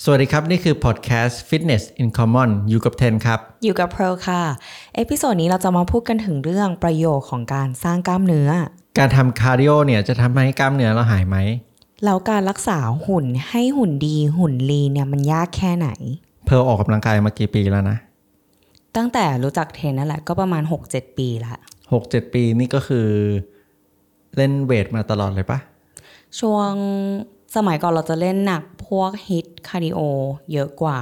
สวัสดีครับ นี่คือพอดแคสต์ Fitness in Common อยู่กับเทนครับ อยู่กับเพร์ลค่ะ episode นี้เราจะมาพูดกันถึงเรื่องประโยชน์ของการสร้างกล้ามเนื้อ การทำคาร์ดิโอเนี่ยจะทำให้กล้ามเนื้อเราหายไหม แล้วการรักษาหุ่นให้หุ่นดีหุ่น lean เนี่ยมันยากแค่ไหน เพร์ลออกกำลังกายมากี่ปีแล้วนะ ตั้งแต่รู้จักเทนนั่นแหละก็ประมาณ 6-7 ปีละหกเจ็ดปีนี่ก็คือ เล่นเวทมาตลอดเลยปะช่วง สมัยก่อนเราจะเล่นหนักพวก HIIT คาร์ดิโอเยอะกว่า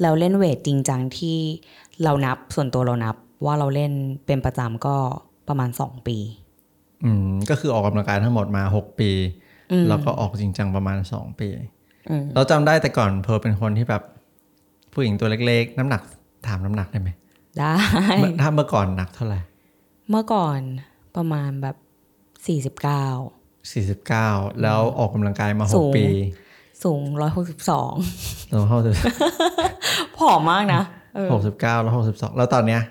แล้วเล่นเวทจริงจังที่เรานับส่วนตัวเรานับว่าเราเล่นเป็นประจำก็ประมาณ 2 ปี อืม ก็คือออกกำลังกายทั้งหมดมาหกปี แล้วก็ออกจริงจังประมาณสองปีอืมเราจำได้แต่ก่อนเพร์ลเป็นคนที่แบบ ผู้หญิงตัวเล็กๆ น้ำหนักถามน้ำหนักได้ไหม ได้เมื่อถ้าเมื่อก่อนหนักเท่าไหร่ เมื่อก่อนประมาณแบบ 49 สี่สิบเก้าแล้วออกกำลังกายมาหสูกงปี สูง 162เราเข้าถึงผอมมากนะเออหกสิบเก้าแล้วหกสิบสองแล้วตอนเนี้ย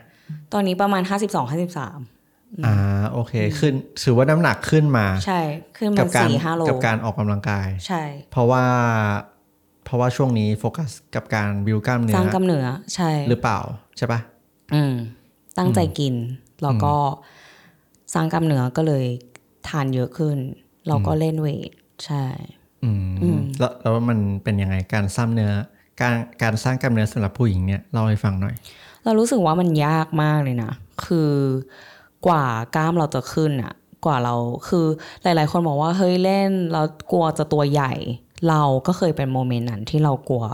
ตอนนี้ประมาณ 52 53 อ่าโอเคขึ้นถือว่าน้ำหนักขึ้นมา ใช่ ขึ้นกัมาการสี่ห้าโลกับการออกกำลังกาย ใช่ เพราะว่าเพราะว่าช่วงนี้โฟกัสกับการบิวกล้ามเนื้สอร้างกำเนื้อใช่ หรือเปล่าใช่ปะอืมตั้งใจกิน แล้วก็สร้างกล้ามเนื้อก็เลย ทานเยอะขึ้น เราก็เล่นเวทใช่อืมแล้วแล้วมันเป็นยังไงการสร้างเนื้อ การการสร้างกล้ามเนื้อสำหรับผู้หญิงเนี่ยเล่าให้ฟังหน่อย เรารู้สึกว่ามันยากมากเลยนะ คือกว่ากล้ามเราจะขึ้นอะกว่าเราคือหลาย ๆ คนบอกว่าเฮ้ยเล่นเรากลัวจะตัวใหญ่ เราก็เคยเป็นโมเมนต์นั้นที่เรากลัว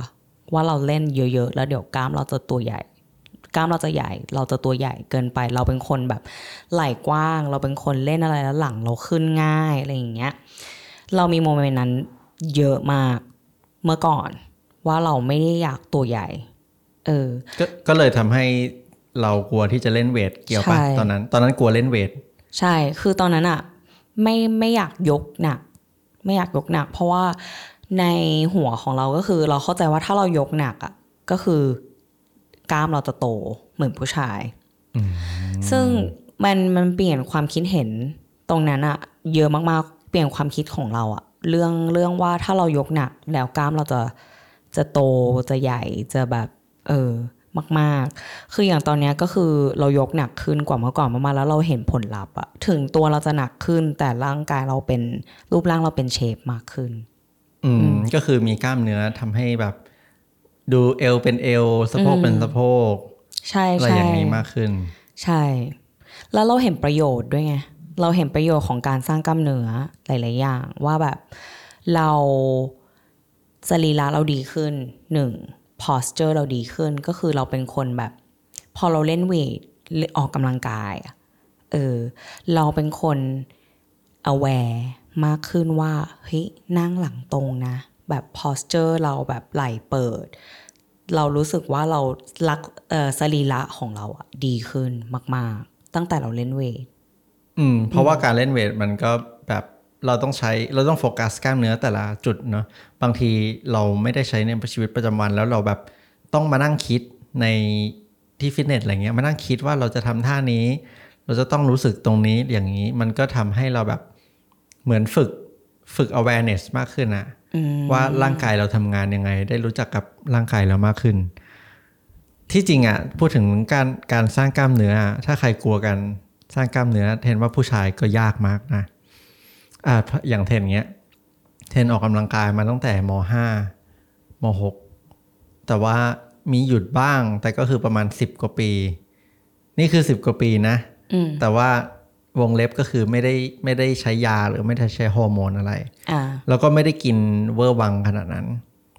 ว่าเราเล่นเยอะ ๆ แล้วเดี๋ยวกล้ามเราจะตัวใหญ่ กล้ามเราจะใหญ่ เราจะตัวใหญ่เกินไป เราเป็นคนแบบไหล่กว้าง เราเป็นคนเล่นอะไรแล้วหลังเราขึ้นง่ายอะไรอย่างเงี้ย เรามีโมเมนต์นั้นเยอะมากเมื่อก่อน ว่าเราไม่ได้อยากตัวใหญ่ เออ ก็ก็เลยทำให้เรากลัวที่จะเล่นเวทเกี่ยวปะใช่ตอนนั้น ตอนนั้นกลัวเล่นเวทใช่ คือตอนนั้นอะไม่ไม่อยากยกหนัก ไม่อยากยกหนัก เพราะว่าในหัวของเราก็คือ เราเข้าใจว่าถ้าเรายกหนักอะก็คือ กล้ามเราจะโตเหมือนผู้ชาย ซึ่งมันมันเปลี่ยนความคิดเห็นตรงนั้นอะเยอะมากๆ เปลี่ยนความคิดของเราอะเรื่องเรื่องว่าถ้าเรายกหนักแล้วกล้ามเราจะจะโตจะใหญ่จะแบบเออมากๆ คืออย่างตอนเนี้ยก็คือเรายกหนักขึ้นกว่าเมื่อก่อนมากๆแล้วเราเห็นผลลัพธ์อะถึงตัวเราจะหนักขึ้นแต่ร่างกายเราเป็นรูปร่างเราเป็นเชฟมากขึ้น อืมก็คือมีกล้ามเนื้อทำให้แบบ ดูเอวเป็นเอวสะโพกเป็นสะโพกใช่อะไรใช่อย่างนี้มากขึ้น ใช่ แล้วเราเห็นประโยชน์ด้วยไง เราเห็นประโยชน์ของการสร้างกล้ามเนื้อหลาย ๆ อย่าง ว่าแบบเราสรีระเราดีขึ้นหนึ่ง posture เราดีขึ้นก็คือเราเป็นคนแบบ พอเราเล่นเวทออกกำลังกายอะเออเราเป็นคน aware มากขึ้นว่าเฮ้ยนั่งหลังตรงนะ แบบ posture เราแบบไหล่เปิด เรารู้สึกว่าเรารักเอ่อสรีระของเราอะดีขึ้นมาก ๆ ตั้งแต่เราเล่นเวทอืม เพราะว่าการเล่นเวทมันก็แบบเราต้องใช้เราต้องโฟกัสกล้ามเนื้อแต่ละจุดเนาะบางทีเราไม่ได้ใช้ในชีวิตประจำวัน แล้วเราแบบต้องมานั่งคิดในที่ฟิตเนสอะไรเงี้ยมานั่งคิดว่าเราจะทำท่านี้ เราจะต้องรู้สึกตรงนี้อย่างนี้มันก็ทำให้เราแบบเหมือนฝึกฝึก awareness มากขึ้นอะว่าร่างกายเราทำงานยังไง ได้รู้จักกับร่างกายเรามากขึ้น ที่จริงอะพูดถึงการการสร้างกล้ามเนื้ออะถ้าใครกลัวกันสร้างกล้ามเนื้อเทนว่าผู้ชายก็ยากมากนะอ่าอย่างเทนเงี้ยเทนออกกำลังกายมาตั้งแต่มห้ามหกแต่ว่ามีหยุดบ้างแต่ก็คือประมาณสิบกว่าปี นี่คือสิบกว่าปีนะอืมแต่ว่า วงเล็บก็คือไม่ได้ไม่ได้ใช้ยาหรือไม่ได้ใช้ฮอร์โมนอะไรอ่าแล้วก็ไม่ได้กินเวอร์วังขนาดนั้น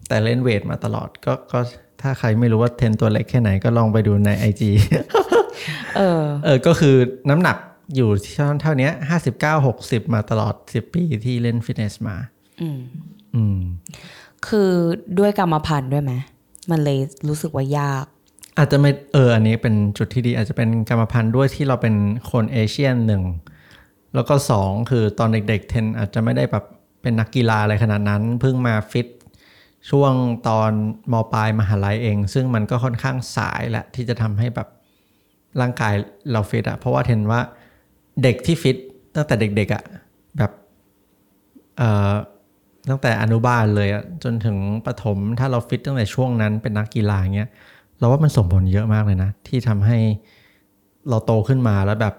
แต่เล่นเวทมาตลอดก็ก็ถ้าใครไม่รู้ว่าเทนตัวเล็กแค่ไหนก็ลองไปดูใน IG เออเออก็คือน้ำหนักอยู่ที่เท่านี้ห้าสิบเก้าหกสิบมาตลอดสิบปีที่เล่นฟิตเนสมา อืมอืม คือด้วยกรรมพันธุ์ด้วยไหมมันเลยรู้สึกว่ายาก อาจจะไม่เอออันนี้เป็นจุดที่ดีอาจจะเป็นกรรมพันธุ์ด้วยที่เราเป็นคนเอเชียนหนึ่งแล้วก็สองคือตอนเด็กๆเทนอาจจะไม่ได้แบบเป็นนักกีฬาอะไรขนาดนั้น เพิ่งมาฟิตช่วงตอนมปลายมหาลัยเอง ซึ่งมันก็ค่อนข้างสายแหละที่จะทำให้แบบร่างกายเราฟิตอะเพราะว่าเทนว่าเด็กที่ฟิตตั้งแต่เด็กๆอะแบบเอ่อตั้งแต่อนุบาลเลยอะจนถึงประถมถ้าเราฟิตตั้งแต่ช่วงนั้นเป็นนักกีฬาเงี้ย เราว่ามันส่งผลเยอะมากเลยนะ ที่ทำให้เราโตขึ้นมาแล้วแบบ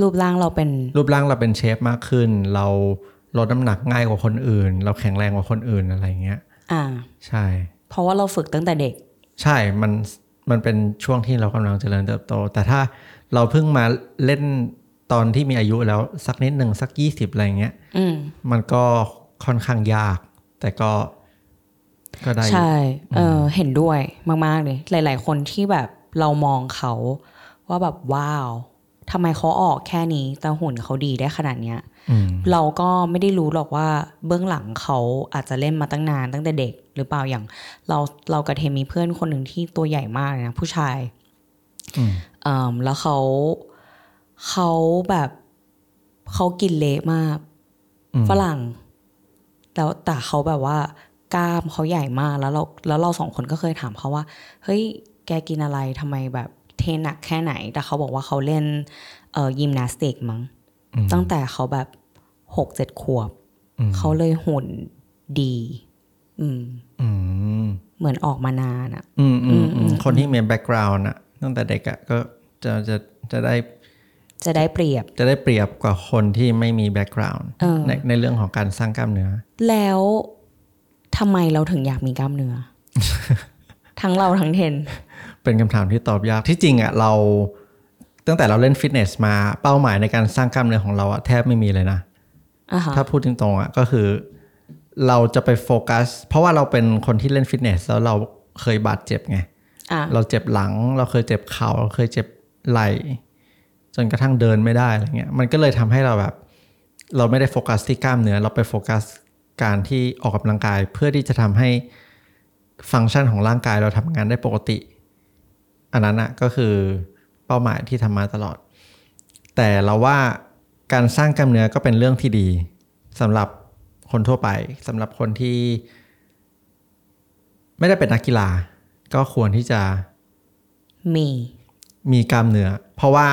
รูปร่างเราเป็น รูปร่างเราเป็นเชฟมากขึ้น เราลดน้ำหนักง่ายกว่าคนอื่น เราแข็งแรงกว่าคนอื่นอะไรเงี้ย อ่า ใช่ เพราะว่าเราฝึกตั้งแต่เด็ก ใช่มันมันเป็นช่วงที่เรากำลังเจริญเติบโต แต่ถ้าเราเพิ่งมาเล่นตอนที่มีอายุแล้วสักนิดหนึ่งสักยี่สิบอะไรเงี้ยอืมมันก็ค่อนข้างยาก แต่ก็ ก็ได้อยู่ใช่เออเห็นด้วยมากๆเลย หลาย ๆ คนที่แบบเรามองเขา ว่าแบบว้าวทำไมเขาออกแค่นี้แต่หุ่นเขาดีได้ขนาดเนี้ยอืมเราก็ไม่ได้รู้หรอกว่าเบื้องหลังเขาอาจจะเล่นมาตั้งนานตั้งแต่เด็ก หรือเปล่าอย่าง เราเรากับเทมีเพื่อนคนหนึ่งที่ตัวใหญ่มากเลยนะผู้ชายอืมเอ่มแล้วเขาเขาแบบเขากินเละมากอืมฝรั่ง แล้วแต่เขาแบบว่า กล้ามเขาใหญ่มากแล้วเราแล้วเราสองคนก็เคยถามเขาว่า เฮ้ยแกกินอะไรทำไมแบบ train หนักแค่ไหน แต่เขาบอกว่าเขาเล่นเอ่อยิมนาสติกมั้งอืมตั้งแต่เขาแบบหกเจ็ดขวบอืมเขาเลยหุ่นดีอืมอืมเหมือนออกมานานอะอืมอืมอืมอืมคนที่มี background อะตั้งแต่เด็กอะก็จะจะจะได้ จะได้เปรียบ จะได้เปรียบกว่าคนที่ไม่มี background เออในในเรื่องของการสร้างกล้ามเนื้อ แล้ว ทำไมเราถึงอยากมีกล้ามเนื้อ ทั้งเราทั้งเทน เป็นคำถามที่ตอบยากที่จริงอะเราตั้งแต่เราเล่นฟิตเนสมาเป้าหมายในการสร้างกล้ามเนื้อของเราอะแทบไม่มีเลยนะอะฮะถ้าพูดตรงๆอะก็คือ เราจะไปโฟกัส เพราะว่าเราเป็นคนที่เล่นฟิตเนสแล้วเราเคยบาดเจ็บไงอะเราเจ็บหลัง เราเคยเจ็บเข่าเราเคยเจ็บไหล่จนกระทั่งเดินไม่ได้อะไรเงี้ยมันก็เลยทำให้เราแบบ เราไม่ได้โฟกัสที่กล้ามเนื้อเราไปโฟกัส การที่ออกกำลังกายเพื่อที่จะทำให้ฟังก์ชันของร่างกายเราทำงานได้ปกติ อันนั้นอะก็คือเป้าหมายที่ทำมาตลอด แต่เราว่าการสร้างกล้ามเนื้อก็เป็นเรื่องที่ดีสำหรับคนทั่วไปสำหรับคนที่ ไม่ได้เป็นนักกีฬา ก็ควรที่จะมีมีกล้ามเนื้อ เพราะว่า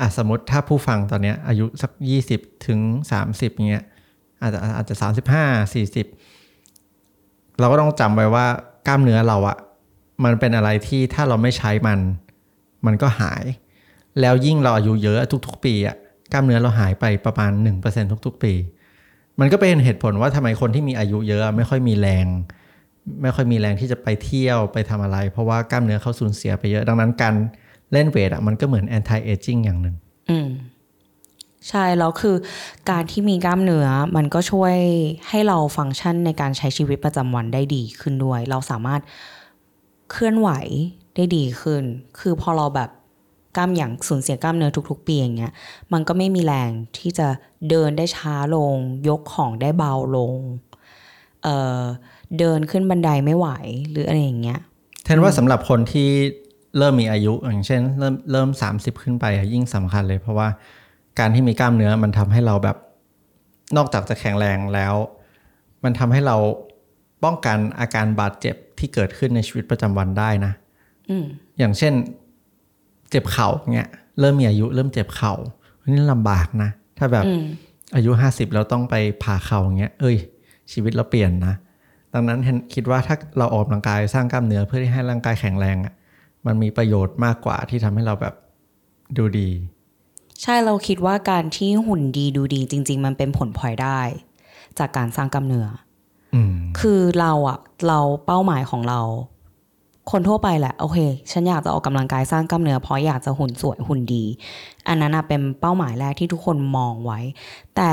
อะสมมติถ้าผู้ฟังตอนเนี้ยอายุสักยี่สิบถึงสามสิบเงี้ย อาจจะอาจจะสามสิบห้าสี่สิบเราก็ต้องจำไว้ว่ากล้ามเนื้อเราอะมันเป็นอะไรที่ถ้าเราไม่ใช้มัน มันก็หาย แล้วยิ่งเราอายุเยอะทุก ๆ ปีอะกล้ามเนื้อเราหายไปประมาณหนึ่งเปอร์เซ็นทุก ๆ ปี มันก็เป็นเหตุผลว่าทำไมคนที่มีอายุเยอะไม่ค่อยมีแรง ไม่ค่อยมีแรงที่จะไปเที่ยวไปทำอะไร เพราะว่ากล้ามเนื้อเขาสูญเสียไปเยอะ ดังนั้นการเล่นเวทอะมันก็เหมือน anti aging อย่างหนึ่ง ใช่แล้วคือการที่มีกล้ามเนื้อมันก็ช่วยให้เราฟังก์ชันในการใช้ชีวิตประจำวันได้ดีขึ้นด้วย เราสามารถเคลื่อนไหวได้ดีขึ้น คือพอเราแบบกล้ามอย่างสูญเสียกล้ามเนื้อทุก ๆ ปีอย่างเงี้ยมันก็ไม่มีแรงที่จะเดินได้ช้าลง ยกของได้เบาลงเออเดินขึ้นบันไดไม่ไหวหรืออะไรอย่างเงี้ยแทนว่าสำหรับคนที่เริ่มมีอายุอย่างเช่น เริ่มเริ่ม30ขึ้นไปยิ่งสำคัญเลยเพราะว่า การที่มีกล้ามเนื้อมันทำให้เราแบบนอกจากจะแข็งแรงแล้ว มันทำให้เราป้องกันอาการบาดเจ็บที่เกิดขึ้นในชีวิตประจำวันได้นะอืมอย่างเช่น เจ็บเข่าเงี้ยเริ่มมีอายุเริ่มเจ็บเข่านี่ลำบากนะ ถ้าแบบอืมอายุห้าสิบแล้วต้องไปผ่าเข่าอย่างเงี้ย เอ้ย ชีวิตเราเปลี่ยนนะ ดังนั้นเห็นคิดว่าถ้าเราออกกำลังกายสร้างกล้ามเนื้อเพื่อที่ให้ร่างกายแข็งแรงอะ่ะมันมีประโยชน์มากกว่าที่ทำให้เราแบบดูดี ใช่เราคิดว่าการที่หุ่นดีดูดีจริง ๆ มันเป็นผลพลอยได้ จากการสร้างกล้ามเนื้ออืมคือเราอะเราเป้าหมายของเรา คนทั่วไปแหละ โอเค ฉันอยากจะออกกำลังกายสร้างกล้ามเนื้อเพราะอยากจะหุ่นสวยหุ่นดี อันนั้นอะเป็นเป้าหมายแรกที่ทุกคนมองไว้ แต่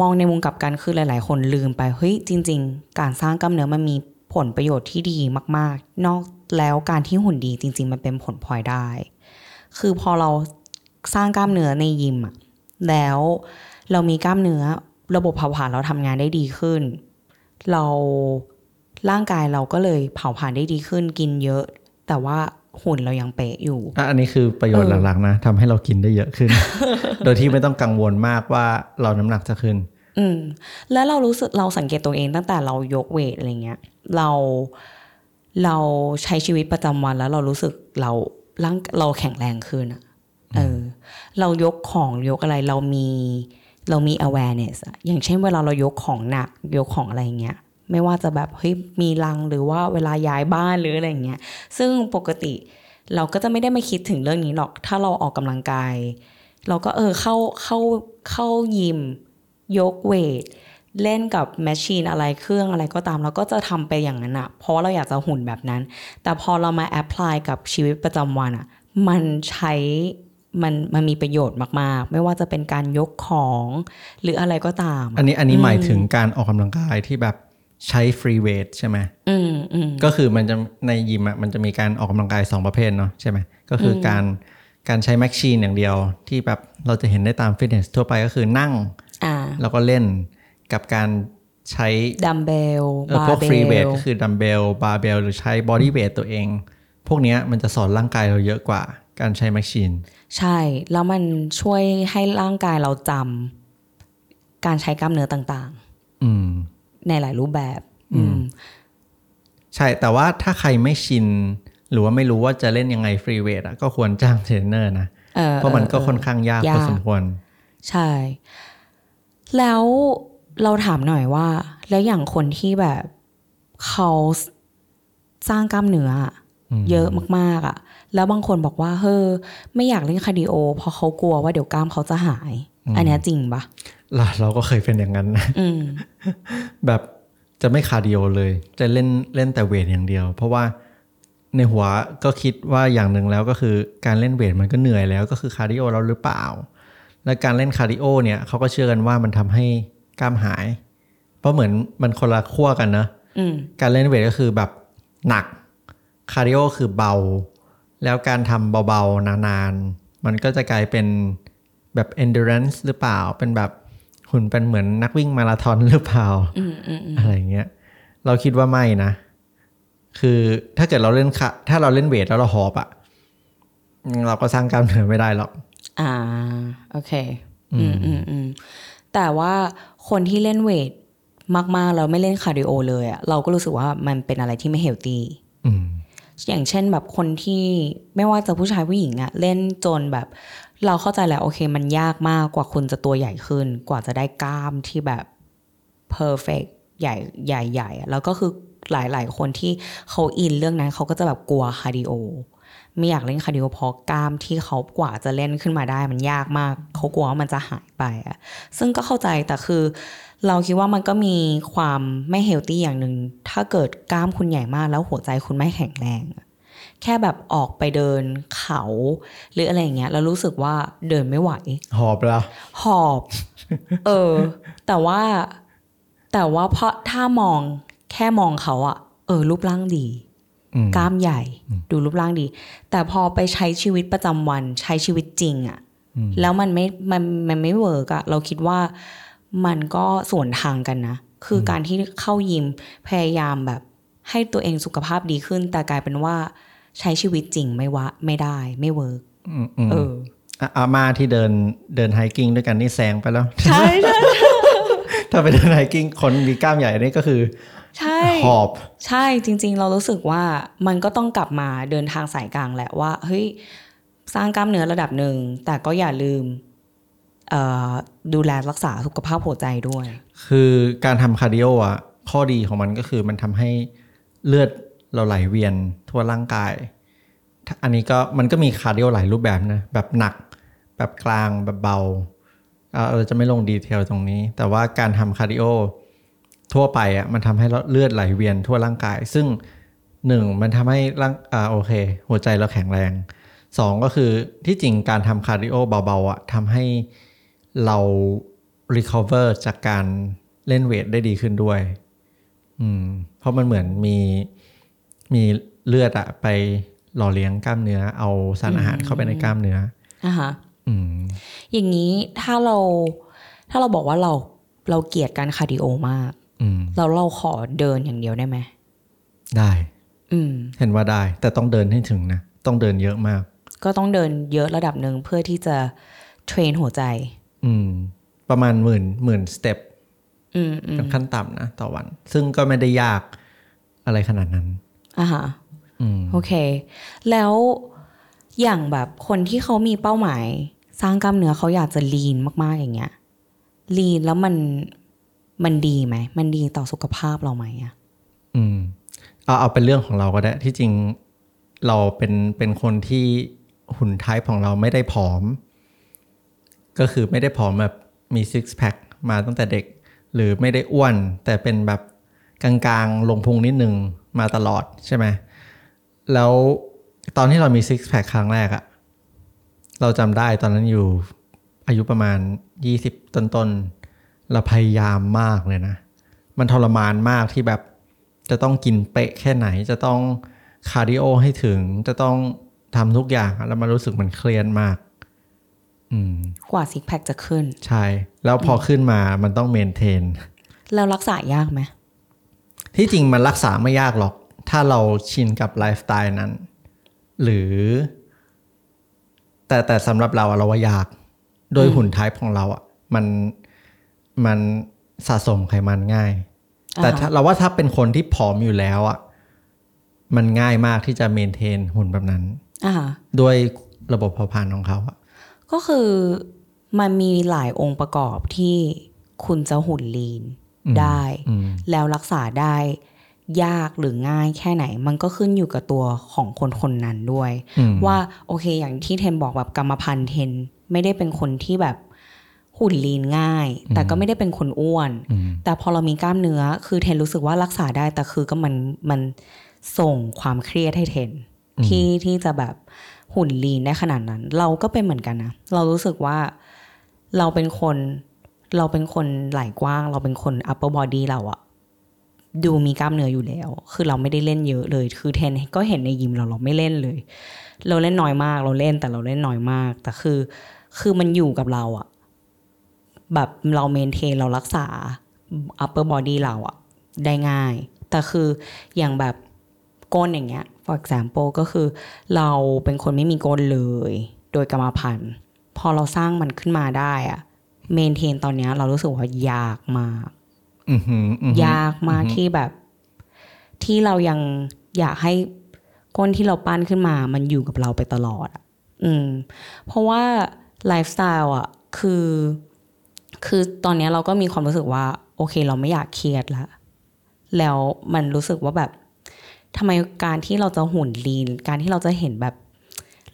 มองในมุมกลับกันคือหลาย ๆ คนลืมไปเฮ้ยจริง ๆ การสร้างกล้ามเนื้อมันมีผลประโยชน์ที่ดีมาก ๆ นอกแล้วการที่หุ่นดีจริง ๆ มันเป็นผลพลอยได้ คือพอเรา สร้างกล้ามเนื้อในยิมอะแล้วเรามีกล้ามเนื้อระบบเผาผลาญเราทำงานได้ดีขึ้น เราร่างกายเราก็เลยเผาผลาญได้ดีขึ้นกินเยอะ แต่ว่าหุ่นเรายังเป๊ะอยู่อะอันนี้คือประโยชน์เออหลักๆนะทำให้เรากินได้เยอะขึ้น โดยที่ไม่ต้องกังวลมากว่าเราน้ำหนักจะขึ้น อืม แล้วเรารู้สึกเราสังเกตตัวเองตั้งแต่เรายกเวทอะไรเงี้ย เราเราใช้ชีวิตประจำวันแล้วเรารู้สึกเราร่างเราแข็งแรงขึ้นอะ เออ เรายกของยกอะไรเรามีเรามี awareness อะอย่างเช่นเวลาเรายกของหนัก ยกของอะไรเงี้ย ไม่ว่าจะแบบเฮ้ยมีลังหรือว่าเวลาย้ายบ้านหรืออะไรเงี้ย ซึ่งปกติเราก็จะไม่ได้มาคิดถึงเรื่องนี้หรอก ถ้าเราออกกำลังกาย เราก็เออเข้าเข้าเข้ายิม ยกเวท เล่นกับ machine อะไรเครื่องอะไรก็ตาม เราก็จะทำไปอย่างนั้นอะเพราะเราอยากจะหุ่นแบบนั้น แต่พอเรามา apply กับชีวิตประจำวันอะมันใช้ มันมันมีประโยชน์มาก ๆ ไม่ว่าจะเป็นการยกของหรืออะไรก็ตาม อันนี้อันนี้หมายถึงการออกกำลังกายที่แบบใช้ free weight ใช่ไหมอืมอืมก็คือมันจะในยิมอะมันจะมีการออกกำลังกายสองประเภทเนาะใช่ไหมก็คืออการการใช้ machine อย่างเดียวที่แบบเราจะเห็นได้ตามฟิตเนสทั่วไปก็คือนั่งอ่าแล้วก็เล่นกับการใช้ดัมเบลเออบาพวกร์เบลพวก free weight ก็คือดัมเบลบาร์เบลหรือใช้ body weight ตัวเอง พวกเนี้ยมันจะสอนร่างกายเราเยอะกว่า การใช้ machine ใช่ แล้วมันช่วยให้ร่างกายเราจำการใช้กล้ามเนื้อต่างอืมๆในหลายรูปแบบอืมใช่ แต่ว่าถ้าใครไม่ชิน หรือว่าไม่รู้ว่าจะเล่นยังไง free weight อะก็ควรจ้างเทรนเนอร์นะเออเพราะมันก็เออค่อนข้างยากยากพอสมควร ใช่ แล้วเราถามหน่อยว่า แล้วอย่างคนที่แบบเขาสร้างกล้ามเนื้ออะอืมเยอะมากๆอะ แล้วบางคนบอกว่าเฮ้อไม่อยากเล่นคาร์ดิโอเพราะเขากลัวว่าเดี๋ยวกล้ามเขาจะหาย อันเนี้ยจริงปะเราเราก็เคยเป็นอย่างนั้นนะอืมแบบจะไม่คาร์ดิโอเลย จะเล่นเล่นแต่เวทอย่างเดียว เพราะว่าในหัวก็คิดว่าอย่างหนึ่งแล้วก็คือการเล่นเวทมันก็เหนื่อยแล้วก็คือคาร์ดิโอเราหรือเปล่า และการเล่นคาร์ดิโอเนี่ยเขาก็เชื่อกันว่ามันทำให้กล้ามหาย เพราะเหมือนมันคนละขั้วกันนะอืมการเล่นเวทก็คือแบบหนักคาร์ดิโอคือเบา แล้วการทำเบาๆ นานๆ มันก็จะกลายเป็นแบบ endurance หรือเปล่า เป็นแบบหุ่นเป็นเหมือนนักวิ่งมาราธอนหรือเปล่าอืมอืมอืมอะไรเงี้ย เราคิดว่าไม่นะ คือถ้าเกิดเราเล่นคะถ้าเราเล่นเวทแล้วเราหอบอะเราก็สร้างกล้ามเนื้อไม่ได้หรอก อ่า โอเค อืมอืมอืมแต่ว่าคนที่เล่นเวทมากๆแล้วไม่เล่นคาร์ดิโอเลยอะเราก็รู้สึกว่ามันเป็นอะไรที่ไม่ healthy อืม อย่างเช่นแบบคนที่ไม่ว่าจะผู้ชายผู้หญิงอะเล่นจนแบบ เราเข้าใจแหละโอเค มันยากมากกว่าคุณจะตัวใหญ่ขึ้น กว่าจะได้กล้ามที่แบบ perfect ใหญ่ใหญ่ใหญ่แล้วก็คือหลาย ๆ คนที่เขาอินเรื่องนั้นเขาก็จะแบบกลัวคาร์ดิโอ ไม่อยากเล่นคาร์ดิโอเพราะกล้ามที่เขากว่าจะเล่นขึ้นมาได้มันยากมากเขากลัวว่ามันจะหายไปอะซึ่งก็เข้าใจแต่คือ เราคิดว่ามันก็มีความไม่ healthy อย่างหนึ่งถ้าเกิดกล้ามคุณใหญ่มากแล้วหัวใจคุณไม่แข็งแรงอะแค่แบบออกไปเดินเขา หรืออะไรอย่างเงี้ยแล้วรู้สึกว่าเดินไม่ไหว หอบแล้วหอบ เออ แต่ว่าแต่ว่าเพราะถ้ามองแค่มองเขาอะเออ รูปร่างดีอืม กล้ามใหญ่ ดูรูปร่างดี แต่พอไปใช้ชีวิตประจำวันใช้ชีวิตจริงอะแล้วมันไม่มันมันไม่ work อะเราคิดว่ามันก็สวนทางกันนะ คือการที่เข้ายิมพยายามแบบให้ตัวเองสุขภาพดีขึ้น แต่กลายเป็นว่าใช้ชีวิตจริงไม่วะไม่ได้ไม่ work อืมอืมเอออะอาม่าที่เดินเดิน hiking ด้วยกันนี่แซงไปแล้ว ใช่ใช่ ถ้าไปเดิน hiking คนมีกล้ามใหญ่นี่ก็คือใช่หอบใช่จริง ๆ เรารู้สึกว่ามันก็ต้องกลับมาเดินทางสายกลางแหละว่าเฮ้ยสร้างกล้ามเนื้อระดับหนึ่ง แต่ก็อย่าลืมเอ่อดูแลรักษาสุขภาพหัวใจด้วย คือการทำคาร์ดิโออะข้อดีของมันก็คือมันทำให้เลือดเราไหลเวียนทั่วร่างกายถ้าอันนี้ก็มันก็มีคาร์ดิโอหลายรูปแบบนะ แบบหนัก แบบกลางแบบเบา เราจะไม่ลง detail ตรงนี้ แต่ว่าการทำคาร์ดิโอทั่วไปอะมันทำให้เลือดไหลเวียนทั่วร่างกาย ซึ่งหนึ่งมันทำให้ร่างอ่าโอเค หัวใจเราแข็งแรงสองก็คือที่จริงการทำคาร์ดิโอเบาๆอะทำให้เรา recover จากการเล่นเวทได้ดีขึ้นด้วย อืม เพราะมันเหมือนมีมีเลือดอะไปหล่อเลี้ยงกล้ามเนื้อ เอาสารอาหารเข้าไปในกล้ามเนื้อนะคะ อืมอย่างนี้ถ้าเราถ้าเราบอกว่าเราเราเกลียดการคาร์ดิโอมากอืมแล้วเราขอเดินอย่างเดียวได้ไหม ได้ อืมเห็นว่าได้ แต่ต้องเดินให้ถึงนะ ต้องเดินเยอะมาก ก็ต้องเดินเยอะระดับหนึ่งเพื่อที่จะ train หัวใจ อืม ประมาณหมื่นหมื่น step อืมอืมเป็นขั้นต่ำนะต่อวัน ซึ่งก็ไม่ได้ยากอะไรขนาดนั้นอ่าฮะอืมโอเค แล้ว อย่างแบบคนที่เขามีเป้าหมาย สร้างกล้ามเนื้อเขาอยากจะลีนมากๆอย่างเงี้ยลีนแล้วมันมันดีไหม มันดีต่อสุขภาพเราไหมอะอืมเอาเอาเป็นเรื่องของเราก็ได้ ที่จริงเราเป็นเป็นคนที่หุ่นไทป์ของเราไม่ได้ผอม ก็คือไม่ได้ผอมแบบมีซิกแพคมาตั้งแต่เด็ก หรือไม่ได้อ้วน แต่เป็นแบบกลางๆ ลงพุงนิดนึงมาตลอดใช่ไหมแล้ว ตอนที่เรามีซิกแพคครั้งแรกอะเราจำได้ตอนนั้นอยู่อายุประมาณ 20 ต้นๆเราพยายามมากเลยนะ มันทรมานมากที่แบบจะต้องกินเป๊ะแค่ไหน จะต้องคาร์ดิโอให้ถึง จะต้องทำทุกอย่างอะแล้วมันรู้สึกมันเครียดมาก อืม กว่าซิกแพคจะขึ้น ใช่ แล้วพอขึ้นมามันต้อง maintain แล้วรักษายากไหม ที่จริงมันรักษาไม่ยากหรอก ถ้าเราชินกับไลฟ์สไตล์นั้น หรือ แต่แต่สำหรับเราอะเราว่ายาก โดยหุ่น type ของเราอะมันมันสะสมไขมันง่าย แต่ถ้าเราว่าถ้าเป็นคนที่ผอมอยู่แล้วอะมันง่ายมากที่จะ maintain หุ่นแบบนั้นอ่าด้วยระบบเผาผลาญของเขาอะก็คือมันมีหลายองค์ประกอบที่คุณจะหุ่นลีนได้อืมแล้วรักษาได้ ยากหรือง่ายแค่ไหน มันก็ขึ้นอยู่กับตัวของคนคนนั้นด้วยอืมว่าโอเค อย่างที่เทนบอกแบบกรรมพันธุ์เทนไม่ได้เป็นคนที่แบบหุ่นลีนง่าย แต่ก็ไม่ได้เป็นคนอ้วนอืมแต่พอเรามีกล้ามเนื้อ คือเทนรู้สึกว่ารักษาได้แต่คือก็มันมันส่งความเครียดให้เทนที่ที่จะแบบหุ่นลีนได้ขนาดนั้น เราก็เป็นเหมือนกันนะเรารู้สึกว่าเราเป็นคน เราเป็นคนไหล่กว้าง เราเป็นคน upper body เราอะ ดูมีกล้ามเนื้ออยู่แล้ว คือเราไม่ได้เล่นเยอะเลย คือเทนก็เห็นในยิมเราเราไม่เล่นเลย เราเล่นน้อยมาก เราเล่นแต่เราเล่นน้อยมาก แต่คือ คือมันอยู่กับเราอะแบบเราเมนเทนเรารักษา upper body เราอะได้ง่าย แต่คืออย่างแบบก้นอย่างเงี้ย for example ก็คือ เราเป็นคนไม่มีก้นเลย โดยกรรมพันธุ์ พอเราสร้างมันขึ้นมาได้อะเมนเทนตอนเนี้ยเรารู้สึกว่ายากมาก ยากมากที่แบบ ที่เรายังอยากให้ก้นที่เราปั้นขึ้นมา มันอยู่กับเราไปตลอดอะอืม เพราะว่าไลฟ์สไตล์อะ คือ คือตอนเนี้ยเราก็มีความรู้สึกว่า โอเค เราไม่อยากเครียดละแล้วมันรู้สึกว่าแบบทำไมการที่เราจะหุ่นลีน การที่เราจะเห็นแบบ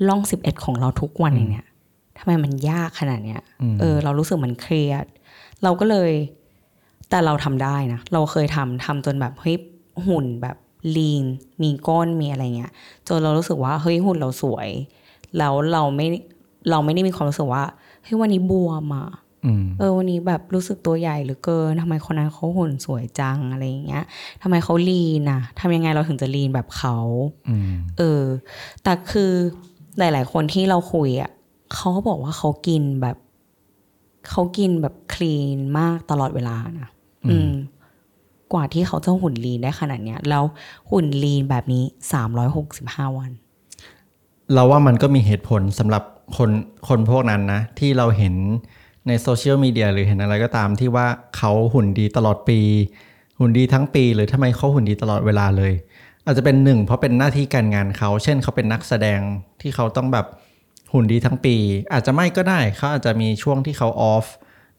ล่องสิบเอ็ดของเราทุกวันอย่างเนี้ยทำไมมันยากขนาดเนี้ย เออ เรารู้สึกมันเครียด เราก็เลย แต่เราทำได้นะ เราเคยทำทำจนแบบเฮ้ยหุ่นแบบลีนมีก้นมีอะไรเงี้ยจนเรารู้สึกว่าเฮ้ยหุ่นเราสวย แล้วเราไม่เราไม่ได้มีความรู้สึกว่าเฮ้ยวันนี้บวมอะอืมเออวันนี้แบบรู้สึกตัวใหญ่เหลือเกินทำไมคนนั้นเขาหุ่นสวยจังอะไรอย่างเงี้ยทำไมเขาลีนอะทำยังไงเราถึงจะลีนแบบเขาอืมเออ แต่คือหลาย ๆ คนที่เราคุยอะเขาก็บอกว่าเขากินแบบเขากินแบบคลีนมากตลอดเวลานะ อืม กว่าที่เขาจะหุ่นลีนได้ขนาดเนี้ย แล้วหุ่นลีนแบบนี้สามร้อยหกสิบห้าวัน เราว่ามันก็มีเหตุผลสำหรับคนคนพวกนั้นนะ ที่เราเห็นในโซเชียลมีเดียหรือเห็นอะไรก็ตามที่ว่าเขาหุ่นดีตลอดปี หุ่นดีทั้งปี หรือทำไมเขาหุ่นดีตลอดเวลาเลย อาจจะเป็นหนึ่งเพราะเป็นหน้าที่การงานเขา เช่นเขาเป็นนักแสดงที่เขาต้องแบบหุ่นดีทั้งปี อาจจะไม่ก็ได้เขาอาจจะมีช่วงที่เขาออฟ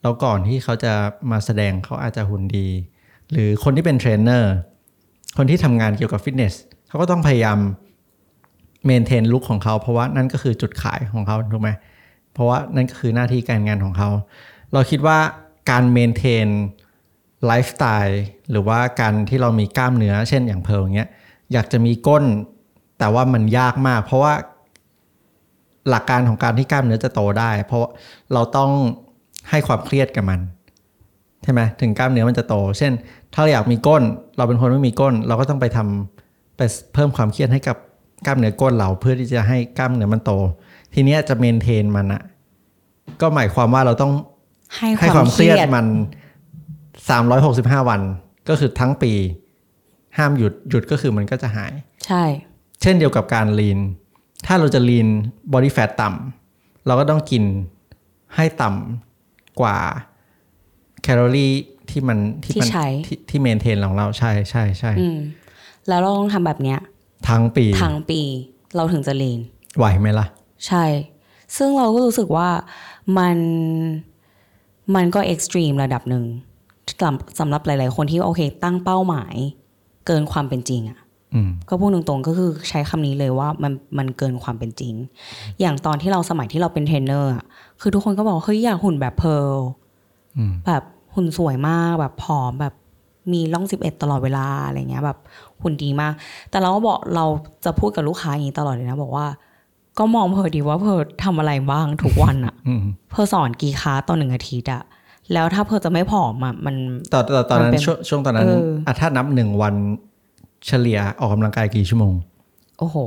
แล้วก่อนที่เขาจะมาแสดงเขาอาจจะหุ่นดี หรือคนที่เป็นเทรนเนอร์คนที่ทำงานเกี่ยวกับฟิตเนสเขาก็ต้องพยายาม maintain ลุคของเขา เพราะว่านั่นก็คือจุดขายของเขาถูกไหมเพราะว่านั่นก็คือหน้าที่การงานของเขา เราคิดว่าการ maintain ไลฟ์สไตล์หรือว่าการที่เรามีกล้ามเนื้อ เช่นอย่างเพิร์ลอย่างเงี้ยอยากจะมีก้นแต่ว่ามันยากมาก เพราะว่าหลักการของการที่กล้ามเนื้อจะโตได้ เพราะเราต้อง ให้ความเครียดกับมันใช่ไหมถึงกล้ามเนื้อมันจะโต เช่น ถ้าเราอยากมีก้น เราเป็นคนไม่มีก้น เราก็ต้องไปทำไปเพิ่มความเครียดให้กับกล้ามเนื้อก้นเราเพื่อที่จะให้กล้ามเนื้อมันโต ทีเนี้ยจะเมนเทนมันอะก็หมายความว่าเราต้องให้ให้คาวความมเคเครีรียยดดมันสามร้อยหกสิบห้าวันก็คือทั้งปี ห้ามหยุดหยุดก็คือมันก็จะหาย ใช่ เช่นเดียวกับการ lean ถ้าเราจะ lean body fat ต่ำเราก็ต้องกินให้ต่ำ กว่าแคลอรี่ที่มันที่มันใช้ที่ที่ maintain ของเราใช่ใช่ใช่อืมแล้วเราต้องทำแบบเนี้ยทั้งปีทั้งปีเราถึงจะ lean ไหวไหมล่ะ ใช่ ซึ่งเราก็รู้สึกว่ามันมันก็ extreme ระดับหนึ่งสำสำหรับหลาย ๆ คนที่โอเค ตั้งเป้าหมาย เกินความเป็นจริงอะอืม ก็พูดตรงๆก็คือใช้คำนี้เลยว่ามันมันเกินความเป็นจริง อย่างตอนที่เราสมัยที่เราเป็นเทรนเนอร์อะคือทุกคนก็บอกว่าเฮ้ยอยากหุ่นแบบเพิร์ลอืมแบบหุ่นสวยมากแบบผอมแบบมีร่องสิบเอ็ดตลอดเวลาอะไรเงี้ย แบบหุ่นดีมาก แต่เราก็บอกเราจะพูดกับลูกค้าอย่างนี้ตลอดเลยนะบอกว่า ก็มองเพิร์ลดิว่าเพิร์ลทำอะไรบ้างทุกวันอะอืมเพิร์ลสอนกี่คลาสต่อหนึ่งอาทิตย์อะแล้วถ้าเพอจะไม่ผอมอะมันตอนตอนตอนนั้มันนเป็นช่วงช่วงตอนนั้นเอออะถ้านับหนึ่งวัน เฉลี่ยออกกำลังกายกี่ชั่วโมง โอ้โห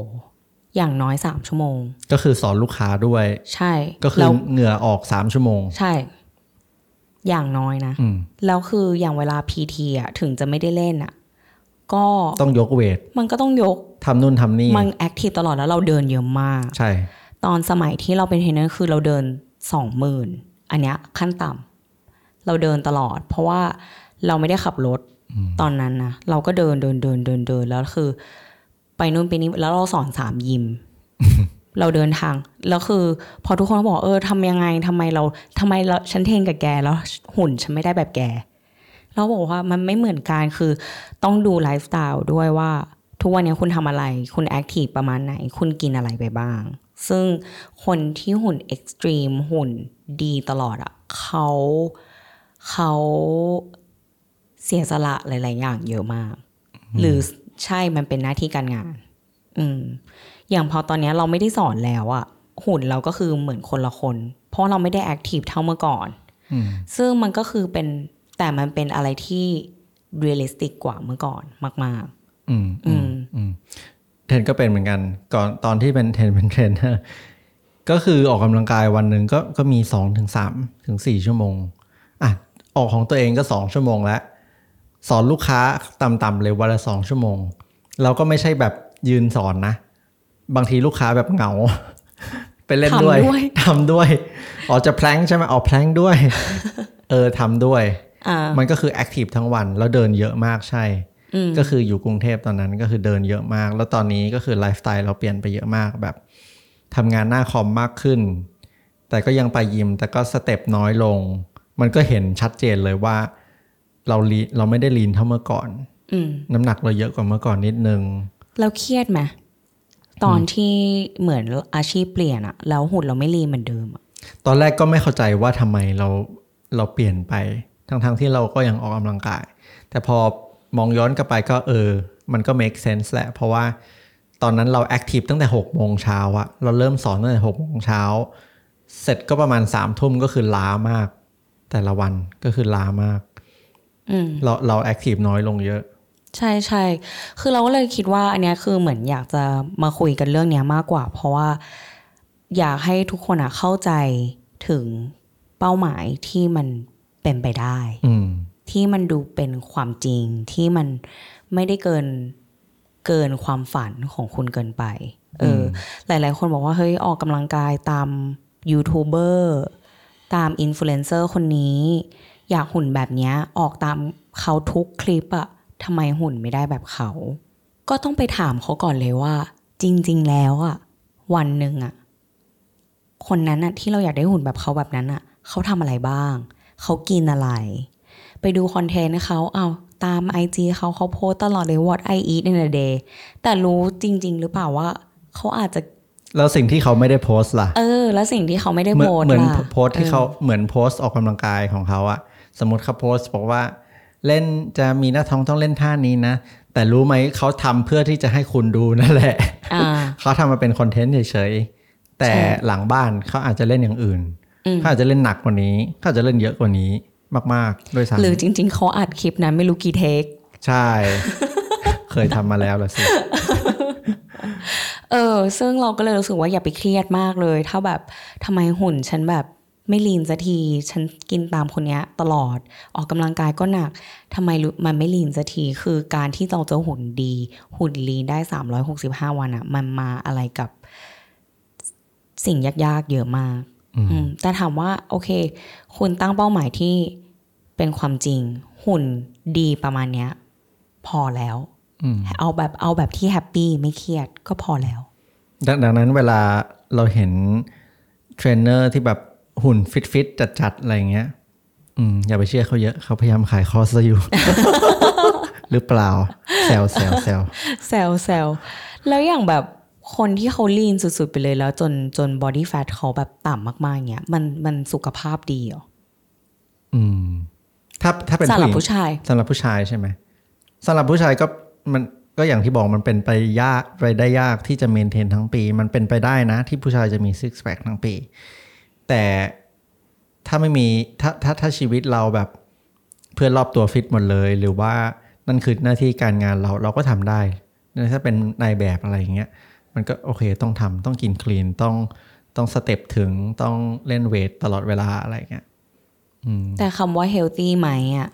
อย่างน้อยสามชั่วโมง ก็คือสอนลูกค้าด้วย ใช่ ก็คือแล้วเหงื่อออกสามชั่วโมง ใช่ อย่างน้อยนะอืมแล้วคืออย่างเวลาพีทีอะถึงจะไม่ได้เล่นอะก็ต้องยกเวท มันก็ต้องยกทำนู่นทำนี่ มันแอคทีฟตลอดแล้วเราเดินเยอะมาก ใช่ ตอนสมัยที่เราเป็นเทรนเนอร์คือเราเดินสองหมื่นอันเนี้ยขั้นต่ำเราเดินตลอด เพราะว่าเราไม่ได้ขับรถ ตอนนั้นนะเราก็เดินเดินเดินเดินเดินแล้วคือ ไปนู่นไปนี่แล้วเราสอนสามยิม เราเดินทาง แล้วคือ พอทุกคนบอกเออทำยังไงทำไมเราทำไมเราฉัน train กับแกแล้วหุ่นฉันไม่ได้แบบแกเราบอกว่ามันไม่เหมือนกันคือต้องดูไลฟ์สไตล์ด้วยว่า ทุกวันนี้คุณทำอะไร คุณ active ประมาณไหน คุณกินอะไรไปบ้าง ซึ่งคนที่หุ่น extreme หุ่นดีตลอดอะเขาเขา เสียสละหลาย ๆ อย่างเยอะมาก หรือใช่มันเป็นหน้าที่การงาน อืม อย่างพอตอนเนี้ยเราไม่ได้สอนแล้วอะหุ่นเราก็คือเหมือนคนละคน เพราะเราไม่ได้ active เท่าเมื่อก่อนอืมซึ่งมันก็คือเป็นแต่มันเป็นอะไรที่ realistic กว่าเมื่อก่อนมากอืมๆอืมอืมเทรนก็เป็นเหมือนกันก่อนตอนที่เป็นเทรนเป็นเทรนเนอร์ก็คือออกกำลังกายวันหนึ่งก็ก็มีสองถึงสามถึงสี่ชั่วโมงอะออกของตัวเองก็สองชั่วโมงแล้ว สอนลูกค้าต่ำๆเลยวันละสองชั่วโมง เราก็ไม่ใช่แบบยืนสอนนะ บางทีลูกค้าแบบเหงา ไปเล่นด้วยทำด้วยทำด้วยอ๋อจะ plank ใช่ไหมอ๋อ plank ด้วย เออทำด้วยอ่ามันก็คือ active ทั้งวัน แล้วเดินเยอะมากใช่อืมก็คืออยู่กรุงเทพตอนนั้นก็คือเดินเยอะมาก แล้วตอนนี้ก็คือไลฟ์สไตล์เราเปลี่ยนไปเยอะมากแบบทำงานหน้าคอมมากขึ้น แต่ก็ยังไปยิม แต่ก็ step น้อยลง มันก็เห็นชัดเจนเลยว่า เรา lean เราไม่ได้ lean เท่าเมื่อก่อนอืมน้ำหนักเราเยอะกว่าเมื่อก่อนนิดนึงแล้วเครียดไหมตอนที่เหมือนอาชีพเปลี่ยนอะแล้วหุ่นเราไม่รีเหมือนเดิมอะตอนแรกก็ไม่เข้าใจว่าทำไมเราเราเปลี่ยนไป ทั้งๆที่เราก็ยังออกกำลังกาย แต่พอมองย้อนกลับไปก็เออ มันก็ make sense แหละ เพราะว่าตอนนั้นเราแอคทีฟตั้งแต่6โมงเช้าอะเราเริ่มสอนตั้งแต่6โมงเช้า เสร็จก็ประมาณ3ามทุ่มก็คือล้ามาก แต่ละวันก็คือล้ามากอืม เราเราแอคทีฟน้อยลงเยอะ ใช่ใช่คือเราก็เลยคิดว่า อันเนี้ยคือเหมือนอยากจะมาคุยกันเรื่องเนี้ยมากกว่า เพราะว่าอยากให้ทุกคนอะเข้าใจถึงเป้าหมายที่มันเป็นไปได้อืมที่มันดูเป็นความจริงที่มันไม่ได้เกินเกินความฝันของคุณเกินไปเอออ หลาย ๆ คนบอกว่า เฮ้ย ออกกำลังกายตามยูทูบเบอร์ตามอินฟลูเอนเซอร์คนนี้ อยากหุ่นแบบเนี้ยออกตามเขาทุกคลิปอะทำไมหุ่นไม่ได้แบบเขา ก็ต้องไปถามเขาก่อนเลยว่า จริง ๆ แล้วอะวันหนึ่งอะคนนั้นอะที่เราอยากได้หุ่นแบบเขาแบบนั้นอะเขาทำอะไรบ้าง เขากินอะไร ไปดูคอนเทนต์เขาเอาตามไอจีเขาเขาโพสต์ตลอดเลย what I eat in a day แต่รู้จริง ๆ หรือเปล่าว่า เขาอาจจะ แล้วสิ่งที่เขาไม่ได้โพสต์ล่ะ เออ แล้วสิ่งที่เขาไม่ได้เหมือนโพสต์เหมือนล่ะโพสต์ที่เขาเหมือนโพสต์ออกกำลังกายของเขาอะ สมมติเขาโพสต์บอกว่า เล่นจะมีหน้าท้องต้องเล่นท่านี้นะ แต่รู้ไหมเขาทำเพื่อที่จะให้คุณดูนั่นแหละอ่าเขาทำมาเป็นคอนเทนต์เฉยๆแต่ใช่หลังบ้านเขาอาจจะเล่นอย่างอื่นอืมเขาอาจจะเล่นหนักกว่านี้เขาอาจจะเล่นเยอะกว่านี้มากๆด้วยซ้หรือจริง ๆเขาอัดคลิปนั้นไม่รู้กี่เทคำใช่ เคยทำมาแล้วละสิเออ ซึ่งเราก็เลยรู้สึกว่าอย่าไปเครียดมากเลย ถ้าแบบทำไมหุ่นฉันแบบ ไม่ลีนสักที ฉันกินตามคนเนี้ยตลอด ออกกำลังกายก็หนักทำไมรู้มันไม่ลีนสักที คือการที่เราจะหุ่นดี หุ่นลีนได้ 365 วันอะมันมาอะไรกับสิ่งยากๆ เยอะมากอืมแต่ถามว่าโอเค คุณตั้งเป้าหมายที่เป็นความจริง หุ่นดีประมาณเนี้ย พอแล้วอืมเอาแบบเอาแบบที่ happy ไม่เครียดก็พอแล้ว ดังดังนั้นเวลาเราเห็นเทรนเนอร์ที่แบบ หุ่นฟิตฟิตจัดจัดๆอะไรเงี้ย อืมอย่าไปเชื่อเขาเยอะเขาพยายามขายคอร์สอยู่ หรือเปล่าแซวแซวแซวแซวแซวแล้วอย่างแบบคนที่เขา lean สุดๆ ไปเลยแล้วจนจน body fat เขาแบบต่ำมากๆเงี้ยมันมันสุขภาพดีเหรอ อืม ถ้าถ้าเป็นสำหรับผู้หญิงผู้ชายสำหรับผู้ชายใช่ไหมสำหรับผู้ชายก็มันก็อย่างที่บอกมันเป็นไปยากไปได้ยากที่จะเมนเทนทั้งปี มันเป็นไปได้นะ ที่ผู้ชายจะมีซิกแพคทั้งปี แต่ถ้าไม่มีถ้าถ้าถ้าชีวิตเราแบบเพื่อนรอบตัวฟิตหมดเลย หรือว่านั่นคือหน้าที่การงานเราเราก็ทำได้ถ้าเป็นนายแบบอะไรอย่างเงี้ยมันก็โอเคต้องทำต้องกินคลีนต้องต้อง step ถึงต้องเล่นเวทตลอดเวลาอะไรอย่างเงี้ยแต่คำว่า healthy ไหมอะ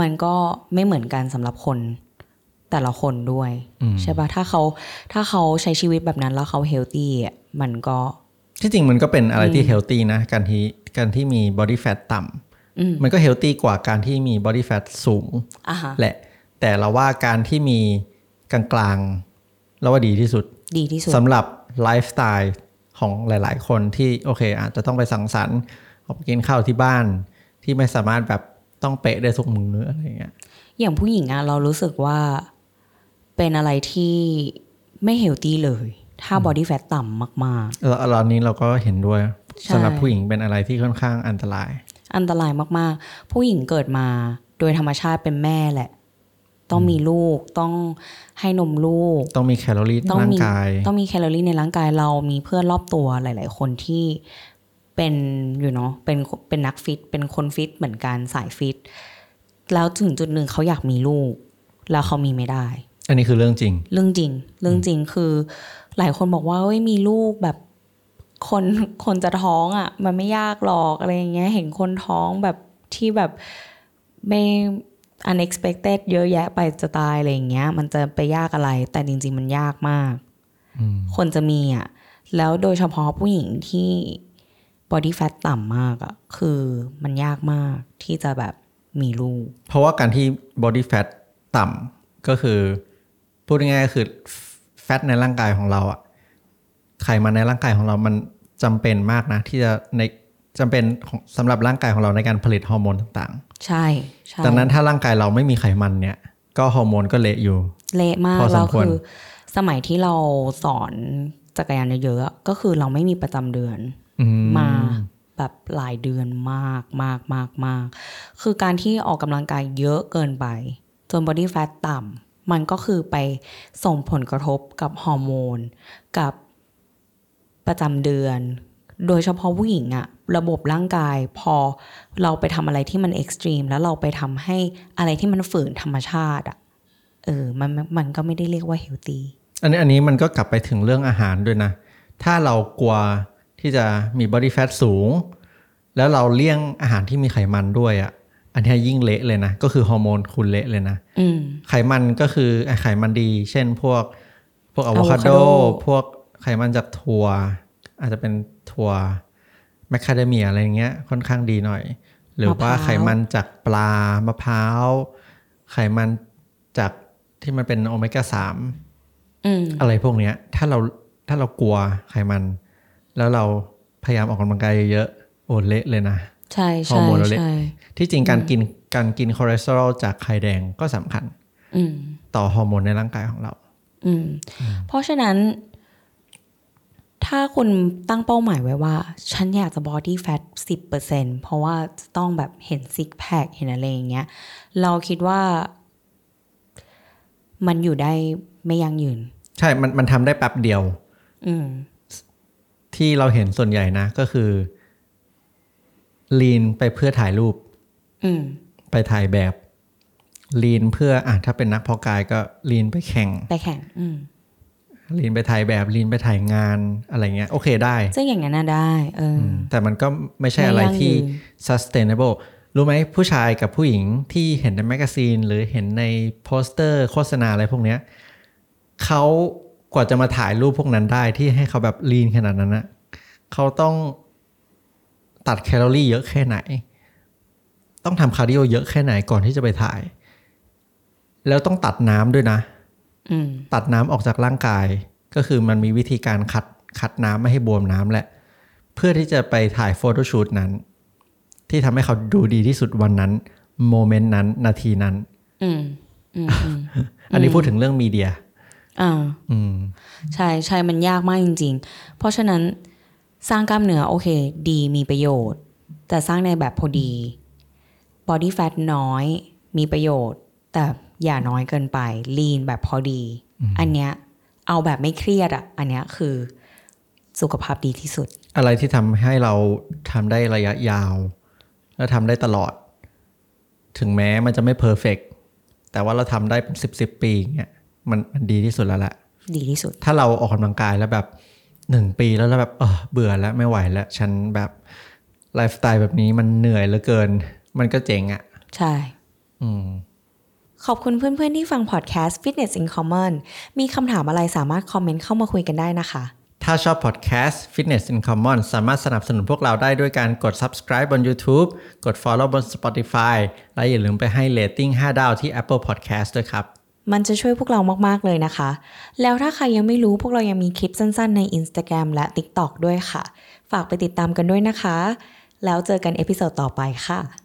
มันก็ไม่เหมือนกันสำหรับคนแต่ละคนด้วย ใช่ปะถ้าเขาถ้าเขาใช้ชีวิตแบบนั้นแล้วเขา healthy อะมันก็ ที่จริงมันก็เป็นอะไรที่ healthy นะ การที่การที่มี body fat ต่ำมันก็ healthy กว่าการที่มี body fat สูงอะฮะแหละ แต่เราว่าการที่มีกลางๆเราว่าดีที่สุดดีที่สุดสำหรับไลฟ์สไตล์ของหลาย ๆ คนที่โอเค อาจจะต้องไปสังสรรค์ออกไปกินข้าวที่บ้านที่ไม่สามารถแบบต้องเป๊ะได้ทุกมื้ออะไรอย่างเงี้ย อย่างผู้หญิงอะเรารู้สึกว่าเป็นอะไรที่ไม่ healthy เลย ถ้า body fat ต่ำมากแล้วตอนนี้เราก็เห็นด้วยใช่สำหรับผู้หญิงเป็นอะไรที่ค่อนข้างอันตรายๆอันตรายมากๆ ผู้หญิงเกิดมาโดยธรรมชาติเป็นแม่แหละ ต้องมีลูกต้องให้นมลูก ต้องมีแคลอรี่ในต้องร่างมีกาย ต้องมีแคลอรี่ในร่างกายเรามีเพื่อนรอบตัวหลาย ๆ คนที่เป็นอยู่เนาะเป็นเป็นนักฟิตเป็นคนฟิตเหมือนกันสายฟิตแล้วถึงจุดหนึ่งเขาอยากมีลูก แล้วเขามีไม่ได้ อันนี้คือเรื่องจริง เรื่องจริง เรื่องจริงคือ หลายคนบอกว่าเอ้ยมีลูกแบบคนคนจะท้องอะ่ะ มันไม่ยากหรอกอะไรอย่างเงี้ย เห็นคนท้องแบบที่แบบไม่ unexpected เยอะแยะไปจะตายอะไรอย่างเงี้ย มันจะไปยากอะไร แต่จริง ๆ มันยากมาก คนจะมีอะ แล้วโดยเฉพาะผู้หญิงที่ body fat ต่ำมากอะ คือมันยากมากที่จะแบบมีลูก เพราะว่าการที่ body fat ต่ำก็คือ พูดง่ายๆก็คือแฟตในร่างกายของเราอะไขมันในร่างกายของเรามันจำเป็นมากนะ ที่จะในจำเป็นของสำหรับร่างกายของเราในการผลิตฮอร์โมนต่างใช่ใช่ๆดังนั้นถ้าร่างกายเราไม่มีไขมันเนี่ย ก็ฮอร์โมนก็เละอยู่ เละมากพอสมแล้วควรคือ สมัยที่เราสอนจักรยานเยอะๆอะก็คือเราไม่มีประจำเดือนอืมมาแบบหลายเดือนมากมากมากมาก คือการที่ออกกำลังกายเยอะเกินไป จน body fat ต่ำ มันก็คือไปส่งผลกระทบกับฮอร์โมน กับประจำเดือน โดยเฉพาะผู้หญิงอะระบบร่างกายพอเราไปทำอะไรที่มัน extreme แล้วเราไปทำให้อะไรที่มันฝืนธรรมชาติอะเออมันมันก็ไม่ได้เรียกว่า healthyอันนี้อันนี้มันก็กลับไปถึงเรื่องอาหารด้วยนะ ถ้าเรากลัวที่จะมี body fat สูง แล้วเราเลี่ยงอาหารที่มีไขมันด้วยอะ อันนี้ยิ่งเละเลยนะ ก็คือฮอร์โมนคุณเละเลยนะอืมไขมันก็คือไอ้ไขมันดี เช่นพวก พวกอะโวคาโด avocado พวกไขมันจากถั่ว อาจจะเป็นถั่วแมคคาเดเมียอะไรเงี้ยค่อนข้างดีหน่อย หรือว่ามะพร้าวไขมันจากปลามะพร้าว ไขมันจากที่มันเป็นโอเมก้าสามอืมอะไรพวกเนี้ย ถ้าเราถ้าเรากลัวไขมัน แล้วเราพยายามออกกำลังกายเยอะๆโอ้เละเลยนะใช่ฮอร์ใช่โมนเราเละใช่ ที่จริงการกินการกินคอเลสเตอรอลจากไข่แดงก็สำคัญอืมต่อฮอร์โมนในร่างกายของเราอืมเพราะฉะนั้น ถ้าคุณตั้งเป้าหมายไว้ว่า ฉันอยากจะ body fat สิบเปอร์เซ็นต์เพราะว่าจะต้องแบบเห็นซิกแพคเห็นอะไรอย่างเงี้ย เราคิดว่า มันอยู่ได้ไม่ยั่งยืน ใช่ มันมันทำได้แป๊บเดียวอืมที่เราเห็นส่วนใหญ่นะก็คือ lean ไปเพื่อถ่ายรูปอืม ไปถ่ายแบบ lean เพื่ออะถ้าเป็นนักเพาะกายก็ lean ไปแข่ง ไปแข่งอืม lean ไปถ่ายแบบ lean ไปถ่ายงานอะไรเงี้ย โอเคได้ซึ่งอย่างนั้นน่ะได้เอออแต่มันก็ไม่ใช่อะไรที่ไม่ยั่งยืน sustainable รู้ไหมผู้ชายกับผู้หญิงที่เห็นใน magazine หรือเห็นในโปสเตอร์โฆษณาอะไรพวกเนี้ยเขากว่าจะมาถ่ายรูปพวกนั้นได้ที่ให้เขาแบบ lean ขนาดนั้นนะเขาต้องตัดแคลอรี่เยอะแค่ไหน ต้องทำคาร์ดิโอเยอะแค่ไหนก่อนที่จะไปถ่าย แล้วต้องตัดน้ำด้วยนะอืมตัดน้ำออกจากร่างกาย ก็คือมันมีวิธีการตัดตัดน้ำไม่ให้บวมน้ำแหละ เพื่อที่จะไปถ่าย photoshoot นั้น ที่ทำให้เขาดูดีที่สุดวันนั้น moment นั้น นาทีนั้นอืมอืมอืมอันนี้พูดถึงเรื่อง mediaอ่าอืมใช่ใช่มันยากมากจริง ๆ เพราะฉะนั้นสร้างกล้ามเนื้อโอเค ดีมีประโยชน์ แต่สร้างในแบบพอดี body fat น้อยมีประโยชน์ แต่อย่าน้อยเกินไป lean แบบพอดี อันเนี้ยเอาแบบไม่เครียดอะ อันเนี้ยคือสุขภาพดีที่สุด อะไรที่ทำให้เราทำได้ระยะยาว และทำได้ตลอด ถึงแม้มันจะไม่เพอร์เฟกแต่ว่าเราทำได้เป็นสิบสิบปีอย่างเงี้ยมันมันดีที่สุดแล้วแหละดีที่สุด ถ้าเราออกกำลังกายแล้วแบบหนึ่งปีแล้วเราแบบเออเบื่อแล้วไม่ไหวแล้ว ฉันแบบไลฟ์สไตล์แบบนี้มันเหนื่อยเหลือเกิน มันก็เจ๋งอะ่ะ ใช่ อืมขอบคุณเพื่อนๆที่ฟังพอดแคสต์ Fitness in Common มีคำถามอะไรสามารถคอมเมนต์เข้ามาคุยกันได้นะคะ ถ้าชอบพอดแคสต์ Fitness in Common สามารถสนับสนุนพวกเราได้ด้วยการกด subscribe บน YouTube กด follow บน Spotify และอย่าลืมไปให้ rating 5ดาวที่ Apple Podcast ด้วยครับ มันจะช่วยพวกเรามากๆเลยนะคะ แล้วถ้าใครยังไม่รู้พวกเรายังมีคลิปสั้นๆ ใน Instagram และ TikTok ด้วยค่ะ ฝากไปติดตามกันด้วยนะคะ แล้วเจอกันเอพิโซดต่อไปค่ะ